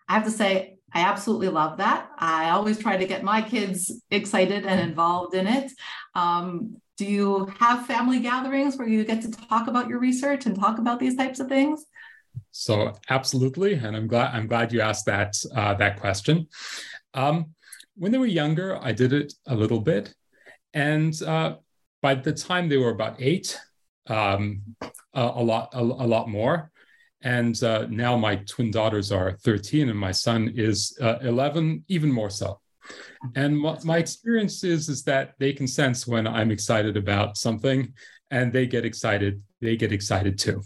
I have to say, I absolutely love that. I always try to get my kids excited and involved in it. Um, do you have family gatherings where you get to talk about your research and talk about these types of things? So absolutely, and I'm glad I'm glad you asked that uh, that question. Um, when they were younger, I did it a little bit, and uh, by the time they were about eight, um, a, a, lot a, a, lot more. And uh, now my twin daughters are 13, and my son is uh, 11, even more so. And my experience is, is that they can sense when I'm excited about something and they get excited, they get excited too.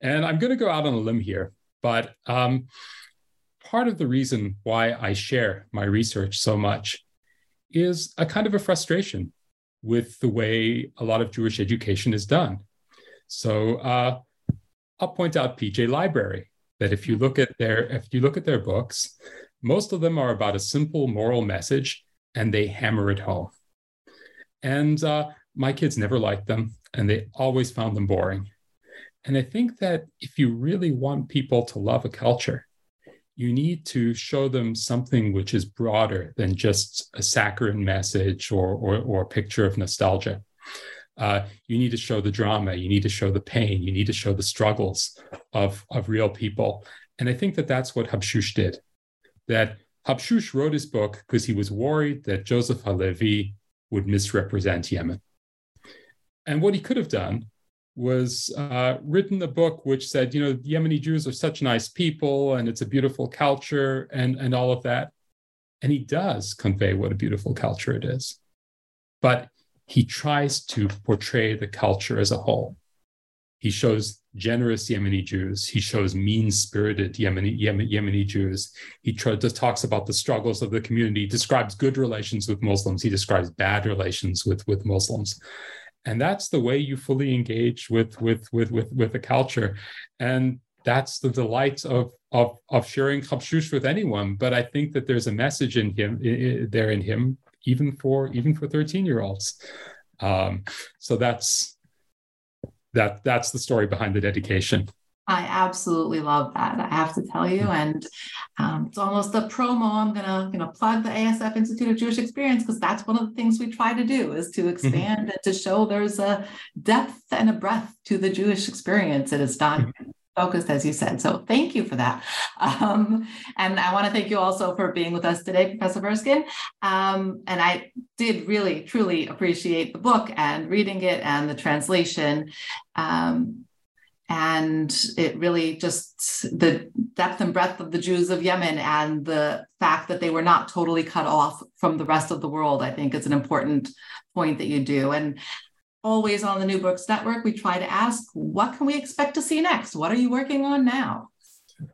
And I'm going to go out on a limb here, but um, part of the reason why I share my research so much is a kind of a frustration with the way a lot of Jewish education is done. So uh, I'll point out PJ Library that if you look at their if you look at their books, most of them are about a simple moral message and they hammer it home. And uh, my kids never liked them and they always found them boring. And I think that if you really want people to love a culture, you need to show them something which is broader than just a saccharine message or, or, or a picture of nostalgia. uh, you need to show the drama, you need to show the pain, you need to show the struggles of, of real people. And I think that that's what Habshush did. That Habshush wrote his book because he was worried that Joseph Halevi would misrepresent Yemen. And what he could have done was uh, written a book which said, you know, Yemeni Jews are such nice people and it's a beautiful culture and, and all of that. And he does convey what a beautiful culture it is. But he tries to portray the culture as a whole. He shows generous Yemeni Jews. He shows mean-spirited Yemeni, Yemeni, Yemeni Jews. He tr- talks about the struggles of the community. Describes good relations with Muslims. He describes bad relations with, with Muslims and that's the way you fully engage with with with with with the culture and that's the delight of of of sharing Habshush with anyone but i think that there's a message in him there in him even for even for 13 year olds um, so that's that that's the story behind the dedication I absolutely love that. I have to tell you, and um, it's almost a promo. I'm gonna, you know, plug the ASF Institute of Jewish Experience because that's one of the things we try to do is to mm-hmm. expand mm-hmm. and to show there's a depth and a breadth to the Jewish experience. It is not mm-hmm. Focused, as you said. So thank you for that. Um, and I want to thank you also for being with us today, Professor Verskin. Um, and I did really, truly appreciate the book and reading it and the translation. Um, and it really just the depth and breadth of the Jews of Yemen and the fact that they were not totally cut off from the rest of the world, I think is an important point that you do. And always on the New Books Network, we try to ask, what can we expect to see next? What are you working on now?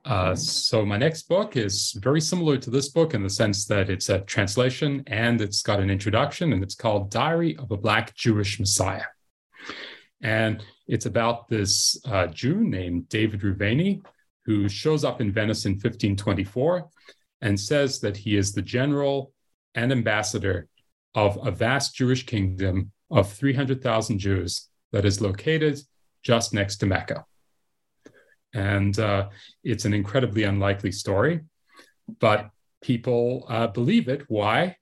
Uh, so my next book is very similar to this book in the sense that it's a translation and it's got an introduction and it's called Diary of a Black Jewish Messiah. And it's about this uh, Jew named David Reuveni, who shows up in Venice in 1524 and says that he is the general and ambassador of a vast Jewish kingdom of 300,000 Jews that is located just next to Mecca. And uh, it's an incredibly unlikely story, but people uh, believe it. Why?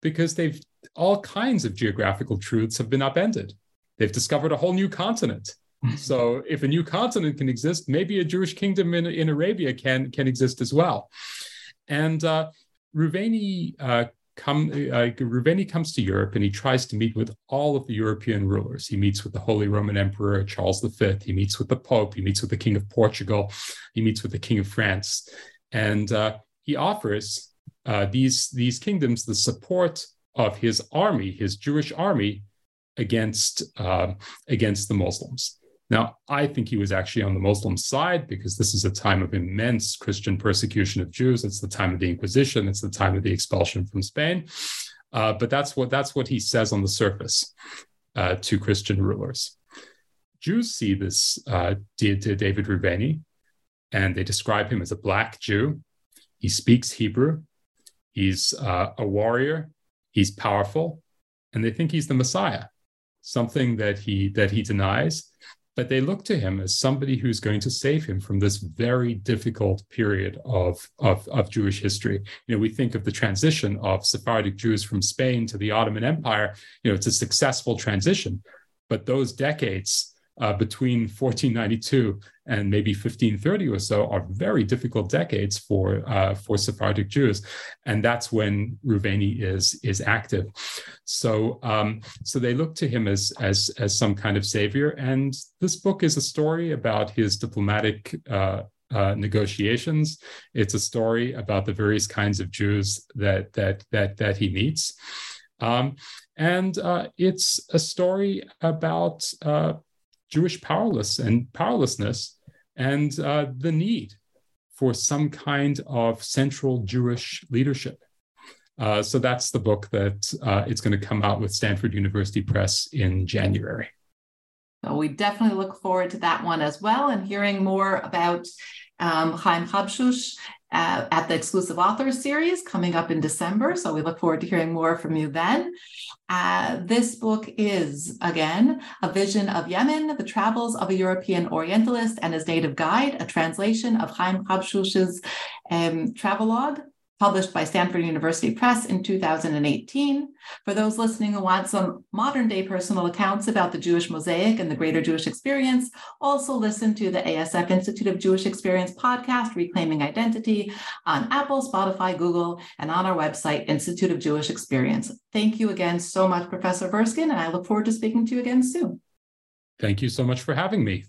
Because they've all kinds of geographical truths have been upended. They've discovered a whole new continent. [LAUGHS] so if a new continent can exist, maybe a Jewish kingdom in, in Arabia can, can exist as well. And uh, Reuveni, uh, come, uh, Reuveni comes to Europe and he tries to meet with all of the European rulers. He meets with the Holy Roman Emperor Charles V. He meets with the Pope. He meets with the King of Portugal. He meets with the King of France. And uh, he offers uh, these, these kingdoms the support of his army, his Jewish army, against uh, against the Muslims. Now, I think he was actually on the Muslim side because this is a time of immense Christian persecution of Jews. It's the time of the Inquisition. It's the time of the expulsion from Spain. Uh, but that's what that's what he says on the surface uh, to Christian rulers. Jews see this uh, David Reuveni, and they describe him as a black Jew. He speaks Hebrew. He's uh, a warrior. He's powerful, and they think he's the Messiah something that he that he denies but they look to him as somebody who's going to save him from this very difficult period of, of, of, Jewish history. You know, we think of the transition of Sephardic Jews from Spain to the Ottoman Empire. You know, it's a successful transition, but those decades uh, between 1492 and maybe 1530 or so are very difficult decades for uh, for Sephardic Jews, and that's when Reuveni is is active. So um, so they look to him as as as some kind of savior, and this book is a story about his diplomatic. Uh, uh, negotiations. It's a story about the various kinds of Jews that that that that he meets, um, and uh, it's a story about uh, Jewish powerless and powerlessness and uh, the need for some kind of central Jewish leadership. Uh, so that's the book that uh, it's going to come out with Stanford University Press in January. So we definitely look forward to that one as well and hearing more about um, Chaim Habshush uh, at the exclusive authors series coming up in December. So we look forward to hearing more from you then. Uh, this book is, again, A Vision of Yemen, The Travels of a European Orientalist and His Native Guide, a translation of Chaim Habshush's um, travelogue published by Stanford University Press in 2018. For those listening who want some modern day personal accounts about the Jewish mosaic and the greater Jewish experience, also listen to the ASF Institute of Jewish Experience podcast, Reclaiming Identity, on Apple, Spotify, Google, and on our website, Institute of Jewish Experience. Thank you again so much, Professor Verskin, and I look forward to speaking to you again soon. Thank you so much for having me.